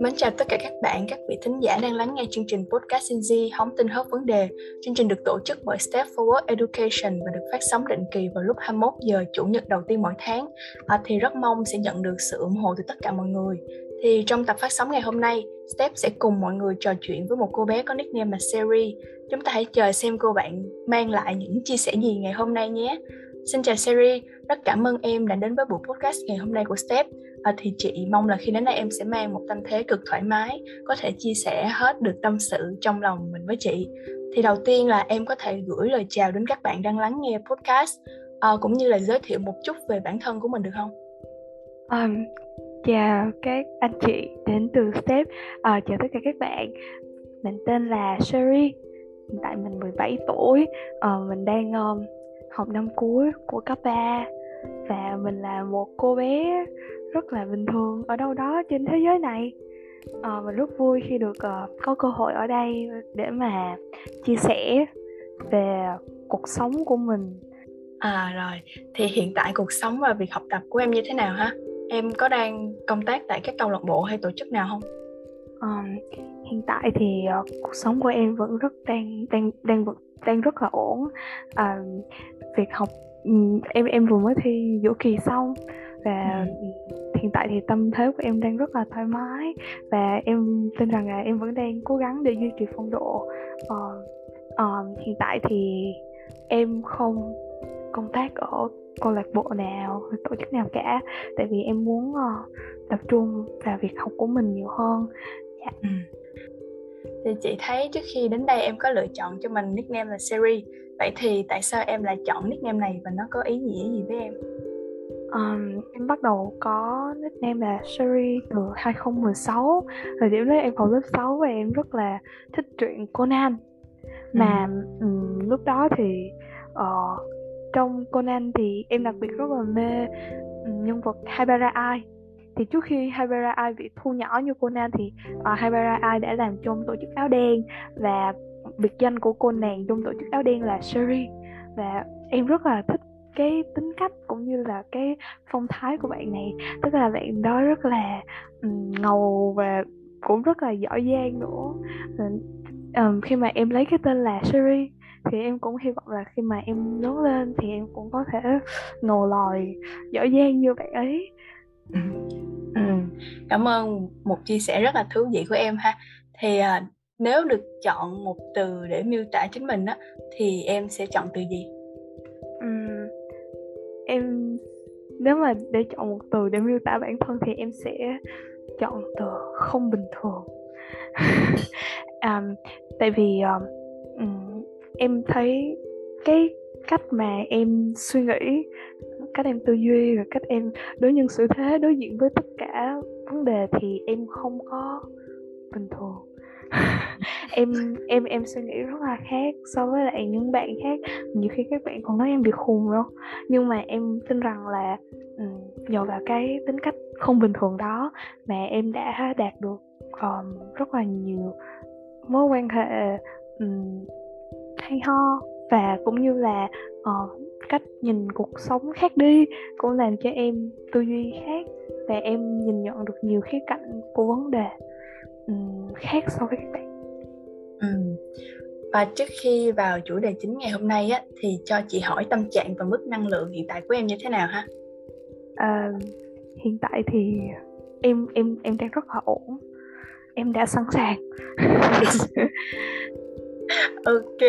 Mến chào tất cả các bạn, các vị thính giả đang lắng nghe chương trình podcast Sinzi Hóng tin hết vấn đề. Chương trình được tổ chức bởi Step Forward Education và được phát sóng định kỳ vào lúc 21 giờ chủ nhật đầu tiên mỗi tháng. À, thì rất mong sẽ nhận được sự ủng hộ từ tất cả mọi người. Thì trong tập phát sóng ngày hôm nay, Step sẽ cùng mọi người trò chuyện với một cô bé có nickname là Seri. Chúng ta hãy chờ xem cô bạn mang lại những chia sẻ gì ngày hôm nay nhé. Xin chào Seri, rất cảm ơn em đã đến với buổi podcast ngày hôm nay của Step. À, thì chị mong là khi đến đây em sẽ mang một tâm thế cực thoải mái có thể chia sẻ hết được tâm sự trong lòng mình với chị. Thì đầu tiên là em có thể gửi lời chào đến các bạn đang lắng nghe podcast à, cũng như là giới thiệu một chút về bản thân của mình được không? Um, chào các anh chị đến từ step. À, chào tất cả các bạn. Mình tên là Sherry hiện tại mình 17 tuổi. À, mình đang um, học năm cuối của cấp 3 và mình là một cô bé rất là bình thường ở đâu đó trên thế giới này. Ờ, à, mình rất vui khi được uh, có cơ hội ở đây để mà chia sẻ về cuộc sống của mình. À rồi. Thì hiện tại cuộc sống và việc học tập của em như thế nào ha? Em có đang công tác tại các câu lạc bộ hay tổ chức nào không? Um, hiện tại thì uh, cuộc sống của em vẫn rất đang đang đang đang rất là ổn. Uh, việc học um, em em vừa mới thi giữa kỳ xong và ừ. hiện tại thì tâm thế của em đang rất là thoải mái và em tin rằng là em vẫn đang cố gắng để duy trì phong độ. Uh, uh, hiện tại thì em không công tác ở câu lạc bộ nào tổ chức nào cả tại vì em muốn uh, tập trung vào việc học của mình nhiều hơn yeah. Dạ. ừ. thì chị thấy trước khi đến đây em có lựa chọn cho mình nickname là Seri vậy thì tại sao em lại chọn nickname này và nó có ý nghĩa gì với em um, em bắt đầu có nickname là Sherry từ 2016 thời điểm đó em học lớp 6 và em rất là thích truyện Conan mà ừ. um, lúc đó thì uh, trong Conan thì em đặc biệt rất là mê um, nhân vật Haibara Ai thì trước khi Haibara Eye bị thu nhỏ như Conan thì ờ, uh, Haibara Eye đã làm trong tổ chức áo đen và biệt danh của cô nàng trong tổ chức áo đen là Sherry. Và em rất là thích cái tính cách cũng như là cái phong thái của bạn này. Tức là bạn đó rất là um, ngầu và cũng rất là giỏi giang nữa. Um, khi mà em lấy cái tên là Sherry thì em cũng hy vọng là khi mà em lớn lên thì em cũng có thể ngầu lòi giỏi giang như bạn ấy ừ. cảm ơn một chia sẻ rất là thú vị của em ha. Thì à, nếu được chọn một từ để miêu tả chính mình á thì em sẽ chọn từ gì? Uhm, em nếu mà để chọn một từ để miêu tả bản thân thì em sẽ chọn từ không bình thường. À, tại vì um, em thấy cái cách mà em suy nghĩ cách em tư duy và cách em đối nhân xử thế. Đối diện với tất cả vấn đề thì em không có bình thường. Em em em suy nghĩ rất là khác so với lại những bạn khác. Nhiều khi các bạn còn nói em bị khùng đâu nhưng mà em tin rằng là um, nhờ vào cái tính cách không bình thường đó mà em đã đạt được um, rất là nhiều mối quan hệ um, hay ho. Và cũng như là uh, cách nhìn cuộc sống khác đi cũng làm cho em tư duy khác và em nhìn nhận được nhiều khía cạnh của vấn đề um, khác so với các bạn. Ừ. và trước khi vào chủ đề chính ngày hôm nay á thì cho chị hỏi tâm trạng và mức năng lượng hiện tại của em như thế nào ha? À, hiện tại thì em em em đang rất là ổn. Em đã sẵn sàng ok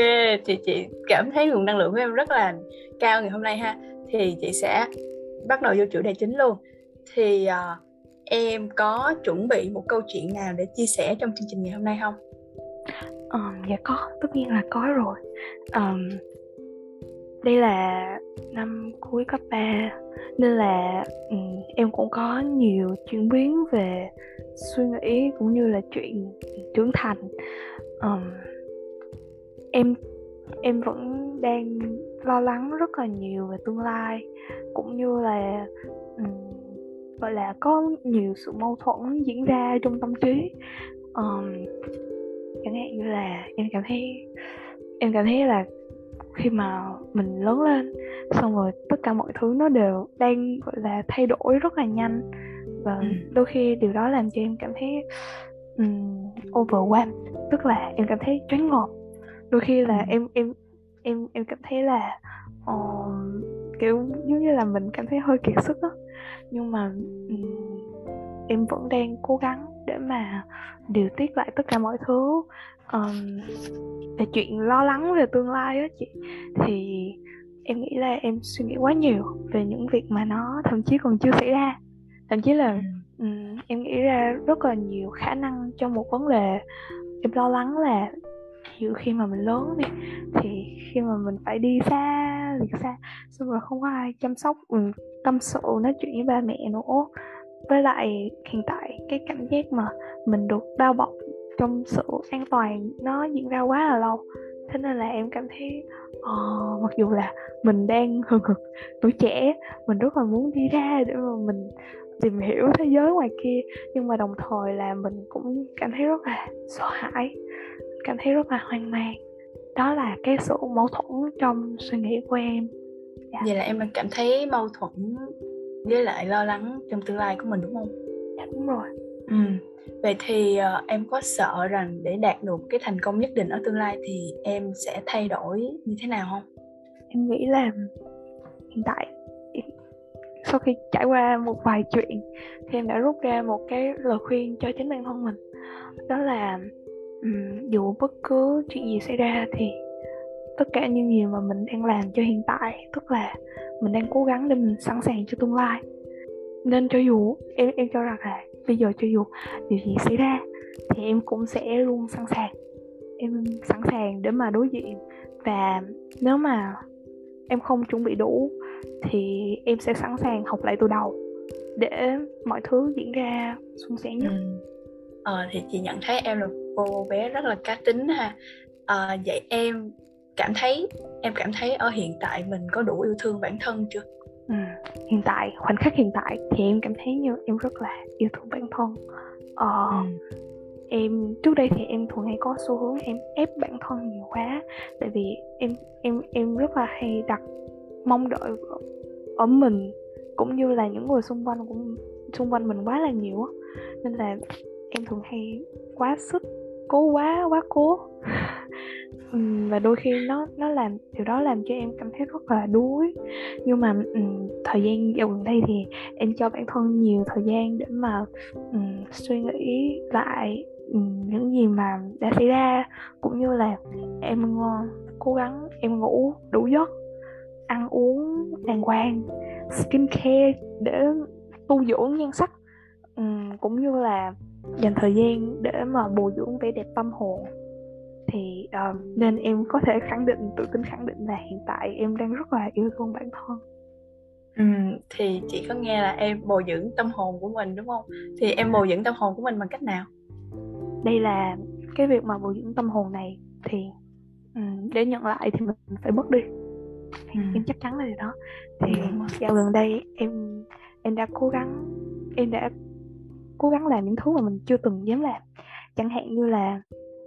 thì chị cảm thấy nguồn năng lượng của em rất là cao ngày hôm nay ha. Thì chị sẽ bắt đầu vô chủ đề chính luôn. Thì uh, em có chuẩn bị một câu chuyện nào để chia sẻ trong chương trình ngày hôm nay không? Um, dạ có tất nhiên là có rồi. Um, đây là năm cuối cấp 3 nên là um, em cũng có nhiều chuyển biến về suy nghĩ cũng như là chuyện trưởng thành. Um, em em vẫn đang lo lắng rất là nhiều về tương lai cũng như là um, gọi là có nhiều sự mâu thuẫn diễn ra trong tâm trí. Um, chẳng hạn như là em cảm thấy em cảm thấy là khi mà mình lớn lên xong rồi tất cả mọi thứ nó đều đang gọi là thay đổi rất là nhanh. Và ừ. đôi khi điều đó làm cho em cảm thấy um, overwhelmed tức là em cảm thấy choáng ngợp đôi khi là em em em em cảm thấy là uh, kiểu giống như là mình cảm thấy hơi kiệt sức á. Nhưng mà um, em vẫn đang cố gắng để mà điều tiết lại tất cả mọi thứ. Um, về chuyện lo lắng về tương lai á chị thì em nghĩ là em suy nghĩ quá nhiều về những việc mà nó thậm chí còn chưa xảy ra. Thậm chí là um, em nghĩ ra rất là nhiều khả năng cho một vấn đề. Em lo lắng là kiểu khi mà mình lớn đi thì khi mà mình phải đi xa việc xa xong rồi không có ai chăm sóc ừ, tâm sự nói chuyện với ba mẹ nữa. Với lại hiện tại cái cảm giác mà mình được bao bọc trong sự an toàn nó diễn ra quá là lâu. Thế nên là em cảm thấy uh, mặc dù là mình đang hừng hực tuổi trẻ mình rất là muốn đi ra để mà mình tìm hiểu thế giới ngoài kia nhưng mà đồng thời là mình cũng cảm thấy rất là sợ hãi cảm thấy rất là hoang mang. Đó là cái sự mâu thuẫn trong suy nghĩ của em. Dạ. vậy là em cảm thấy mâu thuẫn với lại lo lắng trong tương lai của mình đúng không? Dạ đúng rồi. Ừ. Vậy thì uh, em có sợ rằng để đạt được cái thành công nhất định ở tương lai thì em sẽ thay đổi như thế nào không? Em nghĩ là hiện tại sau khi trải qua một vài chuyện thì em đã rút ra một cái lời khuyên cho chính bản thân mình. Đó là dù bất cứ chuyện gì xảy ra thì tất cả những gì mà mình đang làm cho hiện tại tức là mình đang cố gắng để mình sẵn sàng cho tương lai. Nên cho dù em em cho rằng là bây giờ cho dù điều gì xảy ra thì em cũng sẽ luôn sẵn sàng. Em sẵn sàng để mà đối diện và nếu mà em không chuẩn bị đủ thì em sẽ sẵn sàng học lại từ đầu để mọi thứ diễn ra suôn sẻ nhất. Ừ. ờ, thì chị nhận thấy em là cô bé rất là cá tính ha à, vậy em cảm thấy em cảm thấy ở hiện tại mình có đủ yêu thương bản thân chưa ừ. hiện tại khoảnh khắc hiện tại thì em cảm thấy như em rất là yêu thương bản thân ờ, ừ. em trước đây thì em thường hay có xu hướng em ép bản thân nhiều quá tại vì em em em rất là hay đặt mong đợi ở mình cũng như là những người xung quanh cũng xung quanh mình quá là nhiều nên là em thường hay quá sức cố quá quá cố. Và đôi khi nó nó làm điều đó làm cho em cảm thấy rất là đuối. Nhưng mà um, thời gian dạo gần đây thì em cho bản thân nhiều thời gian để mà um, suy nghĩ lại um, những gì mà đã xảy ra cũng như là em uh, cố gắng em ngủ đủ giấc ăn uống đàng hoàng skincare để tu dưỡng nhan sắc um, cũng như là dành thời gian để mà bồi dưỡng vẻ đẹp tâm hồn thì um, nên em có thể khẳng định tự tin khẳng định là hiện tại em đang rất là yêu thương bản thân Ừ, thì chị có nghe là em bồi dưỡng tâm hồn của mình đúng không? Thì em bồi dưỡng tâm hồn của mình bằng cách nào? Đây là cái việc mà bồi dưỡng tâm hồn này thì um, để nhận lại thì mình phải mất đi. Thì ừ. em chắc chắn là điều đó. Thì dạo gần đây em em đã cố gắng em đã cố gắng làm những thứ mà mình chưa từng dám làm. Chẳng hạn như là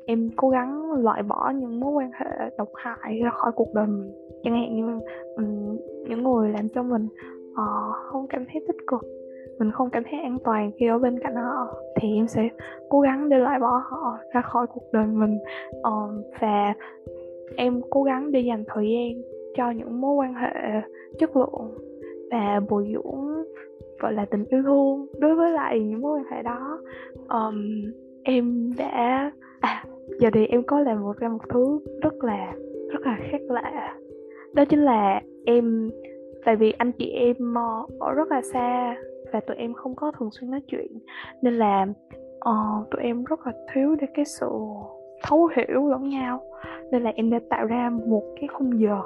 em cố gắng loại bỏ những mối quan hệ độc hại ra khỏi cuộc đời mình chẳng hạn như um, những người làm cho mình uh, không cảm thấy tích cực mình không cảm thấy an toàn khi ở bên cạnh họ thì em sẽ cố gắng để loại bỏ họ ra khỏi cuộc đời mình uh, và em cố gắng để dành thời gian cho những mối quan hệ chất lượng và bồi dưỡng gọi là tình yêu thương đối với lại những mối quan hệ đó. Um, em đã à giờ thì em có làm một ra một thứ rất là rất là khác lạ. Đó chính là em tại vì anh chị em ờ, ở rất là xa và tụi em không có thường xuyên nói chuyện nên là uh, tụi em rất là thiếu để cái sự thấu hiểu lẫn nhau. Nên là em đã tạo ra một cái khung giờ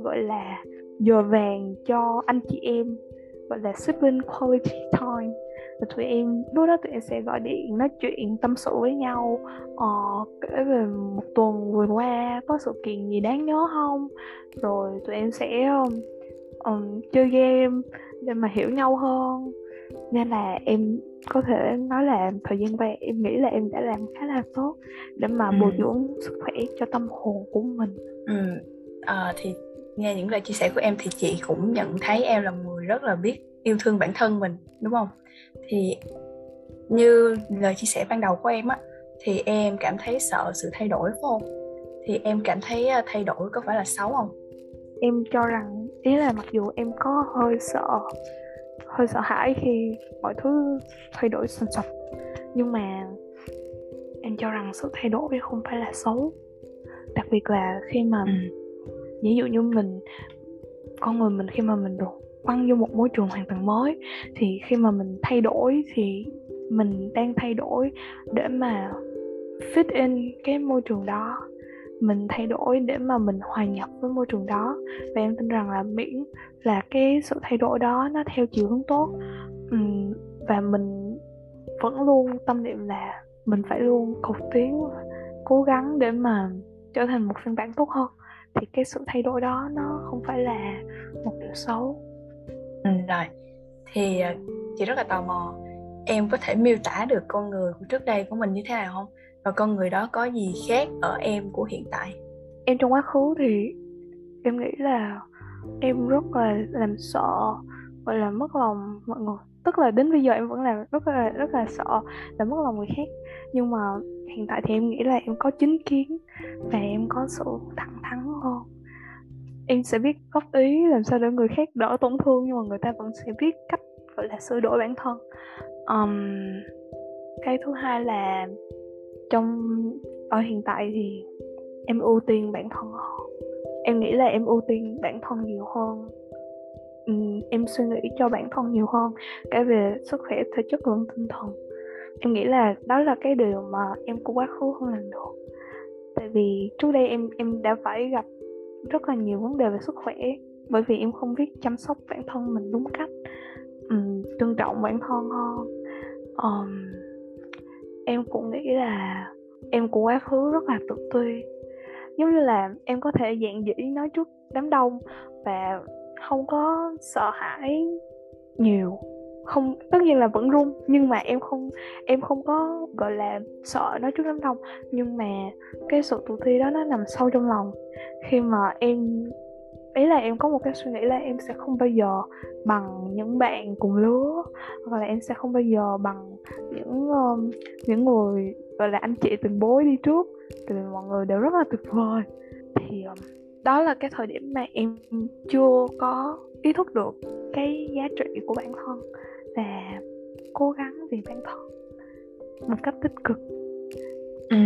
gọi là giờ vàng cho anh chị em gọi là sibling quality time. Và tụi em lúc đó tụi em sẽ gọi điện nói chuyện tâm sự với nhau uh, kể về một tuần vừa qua có sự kiện gì đáng nhớ không? Rồi tụi em sẽ um, chơi game để mà hiểu nhau hơn. Nên là em có thể nói là thời gian qua em nghĩ là em đã làm khá là tốt để mà ừ. bồi dưỡng sức khỏe cho tâm hồn của mình. Ừ à, thì nghe những lời chia sẻ của em thì chị cũng nhận thấy em là một người rất là biết yêu thương bản thân mình đúng không? Thì như lời chia sẻ ban đầu của em á thì em cảm thấy sợ sự thay đổi phải không? Thì em cảm thấy à, thay đổi có phải là xấu không? Em cho rằng ý là mặc dù em có hơi sợ hơi sợ hãi khi mọi thứ thay đổi sần sọc nhưng mà em cho rằng sự thay đổi không phải là xấu. Đặc biệt là khi mà ừ. ví dụ như mình con người mình khi mà mình được quăng vô một môi trường hoàn toàn mới. Thì khi mà mình thay đổi thì mình đang thay đổi để mà fit in cái môi trường đó. Mình thay đổi để mà mình hòa nhập với môi trường đó. Và em tin rằng là miễn là cái sự thay đổi đó nó theo chiều hướng tốt và mình vẫn luôn tâm niệm là mình phải luôn cầu tiến, cố gắng để mà trở thành một phiên bản tốt hơn. Thì cái sự thay đổi đó nó không phải là một điều xấu ừ, rồi thì à, chị rất là tò mò em có thể miêu tả được con người của trước đây của mình như thế nào không? Và con người đó có gì khác ở em của hiện tại? Em trong quá khứ thì em nghĩ là em rất là làm sợ gọi là mất lòng mọi người. Tức là đến bây giờ em vẫn là rất là rất là sợ là mất lòng người khác. Nhưng mà hiện tại thì em nghĩ là em có chính kiến và em có sự thẳng thắn hơn em sẽ biết góp ý làm sao để người khác đỡ tổn thương nhưng mà người ta vẫn sẽ biết cách gọi là sửa đổi bản thân. Um, cái thứ hai là trong ở hiện tại thì em ưu tiên bản thân em nghĩ là em ưu tiên bản thân nhiều hơn. Um, em suy nghĩ cho bản thân nhiều hơn cả về sức khỏe thể chất lẫn tinh thần. Em nghĩ là đó là cái điều mà em của quá khứ không làm được. Tại vì trước đây em em đã phải gặp rất là nhiều vấn đề về sức khỏe bởi vì em không biết chăm sóc bản thân mình đúng cách. Um, trân trọng bản thân hơn. Um, em cũng nghĩ là em của quá khứ rất là tự ti. Giống như là em có thể dạng dĩ nói trước đám đông và không có sợ hãi nhiều không tất nhiên là vẫn run nhưng mà em không em không có gọi là sợ nói trước đám đông. Nhưng mà cái sự tự ti đó nó nằm sâu trong lòng. Khi mà em ý là em có một cái suy nghĩ là em sẽ không bao giờ bằng những bạn cùng lứa hoặc là em sẽ không bao giờ bằng những um, những người gọi là anh chị từng bối đi trước thì mọi người đều rất là tuyệt vời. Thì um, đó là cái thời điểm mà em chưa có ý thức được cái giá trị của bản thân và cố gắng vì bản thân một cách tích cực. Ừ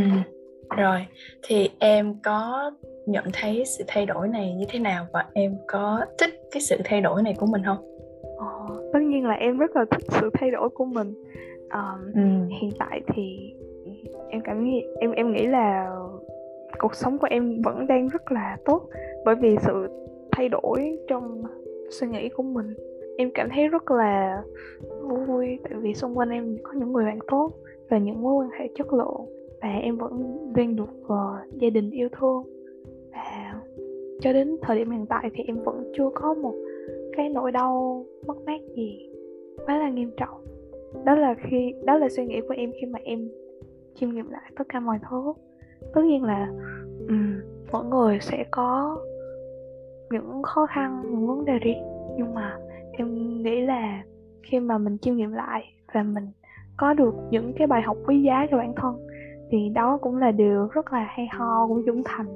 rồi. Thì em có nhận thấy sự thay đổi này như thế nào và em có thích cái sự thay đổi này của mình không? Ờ, tất nhiên là em rất là thích sự thay đổi của mình. Um, ừ. hiện tại thì em cảm nghĩ em em nghĩ là cuộc sống của em vẫn đang rất là tốt bởi vì sự thay đổi trong suy nghĩ của mình em cảm thấy rất là vui tại vì xung quanh em có những người bạn tốt và những mối quan hệ chất lượng và em vẫn đang được uh, gia đình yêu thương. Và cho đến thời điểm hiện tại thì em vẫn chưa có một cái nỗi đau mất mát gì quá là nghiêm trọng. Đó là khi đó là suy nghĩ của em khi mà em chiêm nghiệm lại tất cả mọi thứ. Tất nhiên là um, mỗi người sẽ có những khó khăn những vấn đề riêng nhưng mà em nghĩ là khi mà mình chiêm nghiệm lại và mình có được những cái bài học quý giá cho bản thân thì đó cũng là điều rất là hay ho cũng trưởng thành.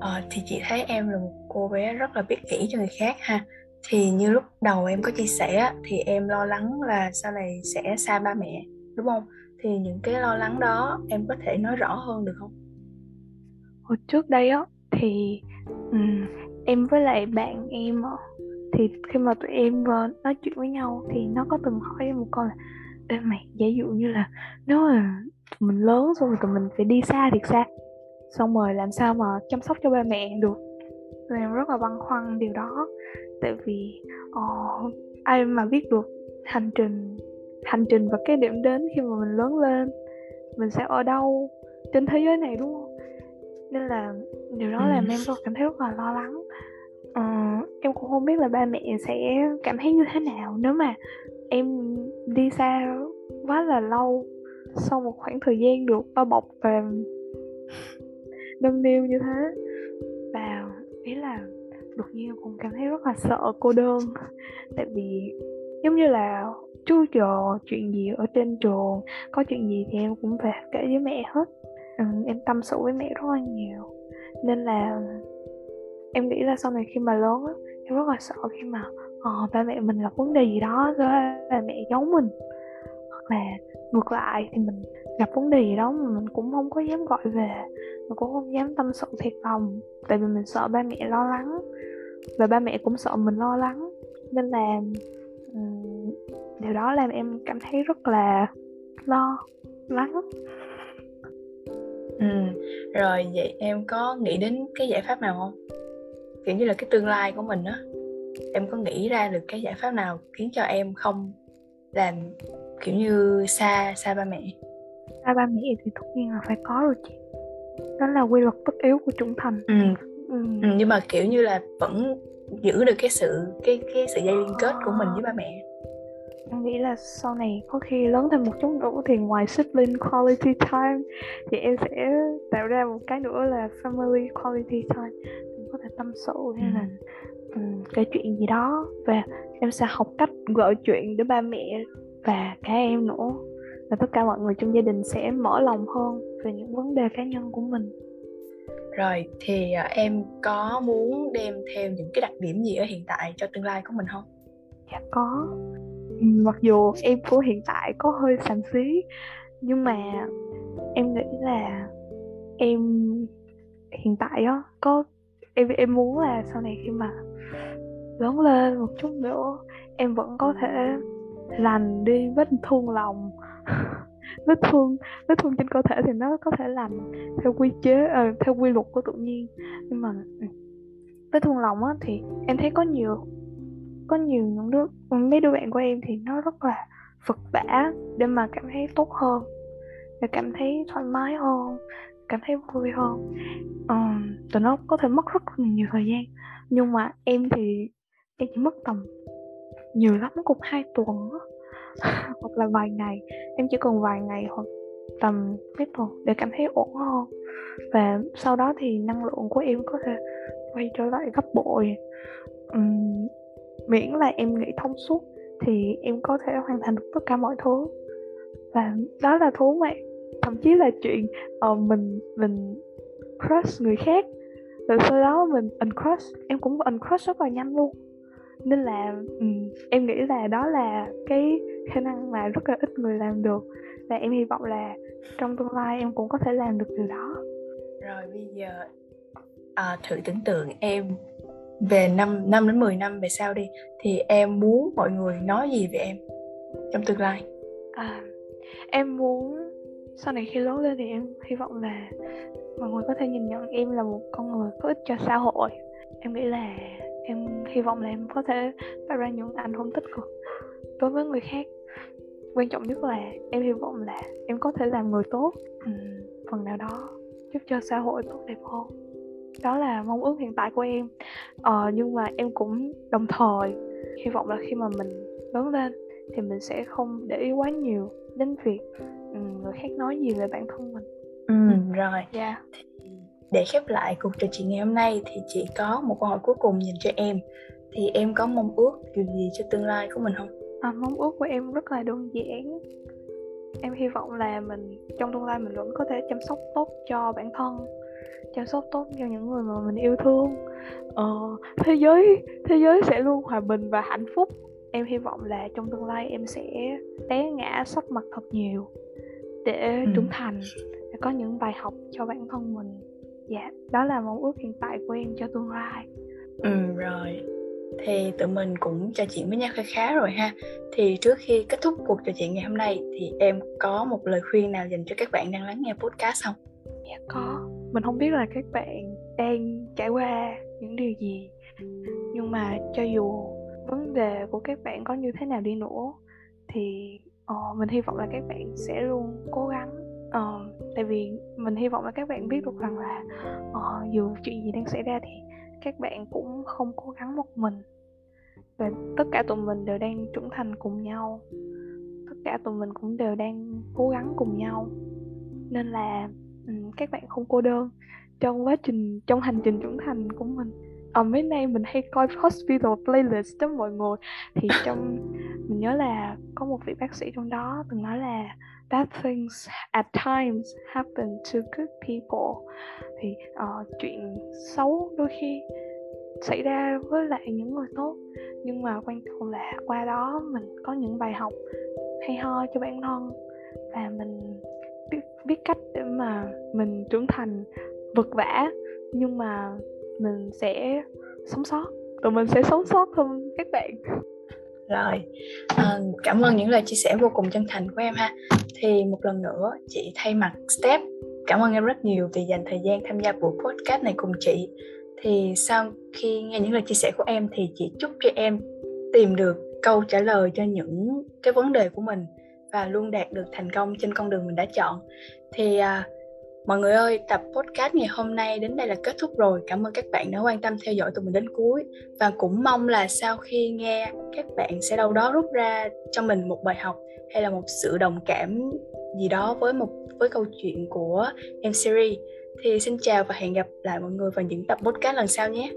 Ờ, thì chị thấy em là một cô bé rất là biết nghĩ cho người khác ha. Thì như lúc đầu em có chia sẻ thì em lo lắng là sau này sẽ xa ba mẹ đúng không? Thì những cái lo lắng đó em có thể nói rõ hơn được không? Hồi trước đây á thì um, em với lại bạn em thì khi mà tụi em uh, nói chuyện với nhau thì nó có từng hỏi em một câu là Ê mày giả dụ như là nếu mà mình lớn xong rồi tụi mình phải đi xa thiệt xa xong rồi làm sao mà chăm sóc cho ba mẹ được? Tụi em rất là băn khoăn điều đó. Tại vì uh, ai mà biết được hành trình hành trình và cái điểm đến khi mà mình lớn lên mình sẽ ở đâu trên thế giới này đúng không? Nên là điều đó làm em rất cảm thấy rất là lo lắng Ờ, em cũng không biết là ba mẹ sẽ cảm thấy như thế nào nếu mà em đi xa quá là lâu sau một khoảng thời gian được bao bọc và nâng niu như thế. Và ý là đột nhiên em cũng cảm thấy rất là sợ cô đơn. Tại vì giống như là chú trò chuyện gì ở trên trường có chuyện gì thì em cũng về kể với mẹ hết. Ừ, em tâm sự với mẹ rất là nhiều. Nên là em nghĩ là sau này khi mà lớn á em rất là sợ khi mà uh, ba mẹ mình gặp vấn đề gì đó rồi ba mẹ giấu mình. Hoặc là ngược lại thì mình gặp vấn đề gì đó mà mình cũng không có dám gọi về mình cũng không dám tâm sự thiệt lòng. Tại vì mình sợ ba mẹ lo lắng và ba mẹ cũng sợ mình lo lắng. Nên là um, điều đó làm em cảm thấy rất là lo lắng. Ừ rồi vậy em có nghĩ đến cái giải pháp nào không? Kiểu như là cái tương lai của mình á. Em có nghĩ ra được cái giải pháp nào khiến cho em không làm kiểu như xa xa ba mẹ? Xa ba mẹ thì tất nhiên là phải có rồi chị. Đó là quy luật tất yếu của trưởng thành. Ừ. Ừ. ừ nhưng mà kiểu như là vẫn giữ được cái sự cái cái sự dây liên kết của mình với ba mẹ. Em nghĩ là sau này có khi lớn thêm một chút nữa thì ngoài sibling quality time thì em sẽ tạo ra một cái nữa là family quality time tâm sự hay là um, kể chuyện gì đó. Và em sẽ học cách gợi chuyện để ba mẹ và cả em nữa. Và tất cả mọi người trong gia đình sẽ mở lòng hơn về những vấn đề cá nhân của mình. Rồi thì uh, em có muốn đem theo những cái đặc điểm gì ở hiện tại cho tương lai của mình không? Dạ có. Mặc dù em của hiện tại có hơi xàm xí nhưng mà em nghĩ là em hiện tại á có em em muốn là sau này khi mà lớn lên một chút nữa em vẫn có thể lành đi vết thương lòng. Vết thương vết thương trên cơ thể thì nó có thể làm theo quy chế uh, theo quy luật của tự nhiên. Nhưng mà ừ, vết thương lòng á thì em thấy có nhiều có nhiều những đứa mấy đứa bạn của em thì nó rất là vật vả để mà cảm thấy tốt hơn để cảm thấy thoải mái hơn cảm thấy vui hơn. Um, tụi nó có thể mất rất là nhiều thời gian. Nhưng mà em thì em chỉ mất tầm nhiều lắm cũng hai tuần hoặc là vài ngày. Em chỉ cần vài ngày hoặc tầm mấy tuần để cảm thấy ổn hơn. Và sau đó thì năng lượng của em có thể quay trở lại gấp bội. Um, miễn là em nghĩ thông suốt thì em có thể hoàn thành được tất cả mọi thứ. Và đó là thú mà thậm chí là chuyện uh, mình mình crush người khác. Rồi sau đó mình uncrush em cũng uncrush rất là nhanh luôn. Nên là um, em nghĩ là đó là cái khả năng mà rất là ít người làm được. Và em hy vọng là trong tương lai em cũng có thể làm được điều đó. Rồi bây giờ à, thử tưởng tượng em về 5, 5 đến 10 năm về sau đi thì em muốn mọi người nói gì về em trong tương lai? À, em muốn sau này khi lớn lên thì em hy vọng là mọi người có thể nhìn nhận em là một con người có ích cho xã hội. Em nghĩ là em hy vọng là em có thể tạo ra những ảnh hưởng tích cực đối với người khác. Quan trọng nhất là em hy vọng là em có thể làm người tốt ừ, phần nào đó giúp cho xã hội tốt đẹp hơn. Đó là mong ước hiện tại của em. Ờ, nhưng mà em cũng đồng thời hy vọng là khi mà mình lớn lên thì mình sẽ không để ý quá nhiều đến việc người khác nói gì về bản thân mình. Ừ rồi. yeah. Dạ. thì để khép lại cuộc trò chuyện ngày hôm nay thì chị có một câu hỏi cuối cùng dành cho em. Thì em có mong ước điều gì cho tương lai của mình không? À, mong ước của em rất là đơn giản. Em hy vọng là mình trong tương lai mình vẫn có thể chăm sóc tốt cho bản thân chăm sóc tốt cho những người mà mình yêu thương. Ờ, thế giới thế giới sẽ luôn hòa bình và hạnh phúc. Em hy vọng là trong tương lai em sẽ té ngã sắp mặt thật nhiều để ừ. trưởng thành để có những bài học cho bản thân mình. Dạ đó là mong ước hiện tại của em cho tương lai. Ừ rồi. Thì tụi mình cũng trò chuyện với nhau khá khá rồi ha. Thì trước khi kết thúc cuộc trò chuyện ngày hôm nay thì em có một lời khuyên nào dành cho các bạn đang lắng nghe podcast không? Dạ có. Mình không biết là các bạn đang trải qua những điều gì. Nhưng mà cho dù vấn đề của các bạn có như thế nào đi nữa thì uh, mình hy vọng là các bạn sẽ luôn cố gắng. Uh, tại vì mình hy vọng là các bạn biết được rằng là uh, dù chuyện gì đang xảy ra thì các bạn cũng không cố gắng một mình. Và tất cả tụi mình đều đang trưởng thành cùng nhau. Tất cả tụi mình cũng đều đang cố gắng cùng nhau. Nên là các bạn không cô đơn trong quá trình trong hành trình trưởng thành của mình. Ở mấy nay mình hay coi hospital playlist đó mọi người. Thì trong mình nhớ là có một vị bác sĩ trong đó từng nói là bad things at times happen to good people. Thì uh, chuyện xấu đôi khi xảy ra với lại những người tốt. Nhưng mà quan trọng là qua đó mình có những bài học hay ho cho bản thân và mình biết, biết cách để mà mình trưởng thành vật vã nhưng mà mình sẽ sống sót tụi mình sẽ sống sót hơn các bạn rồi. À, cảm ơn những lời chia sẻ vô cùng chân thành của em ha. Thì một lần nữa chị thay mặt step cảm ơn em rất nhiều vì dành thời gian tham gia buổi podcast này cùng chị. Thì sau khi nghe những lời chia sẻ của em thì chị chúc cho em tìm được câu trả lời cho những cái vấn đề của mình và luôn đạt được thành công trên con đường mình đã chọn. Thì à, mọi người ơi, tập podcast ngày hôm nay đến đây là kết thúc rồi. Cảm ơn các bạn đã quan tâm theo dõi tụi mình đến cuối. Và cũng mong là sau khi nghe các bạn sẽ đâu đó rút ra cho mình một bài học hay là một sự đồng cảm gì đó với một, với câu chuyện của em Siri thì xin chào và hẹn gặp lại mọi người vào những tập podcast lần sau nhé.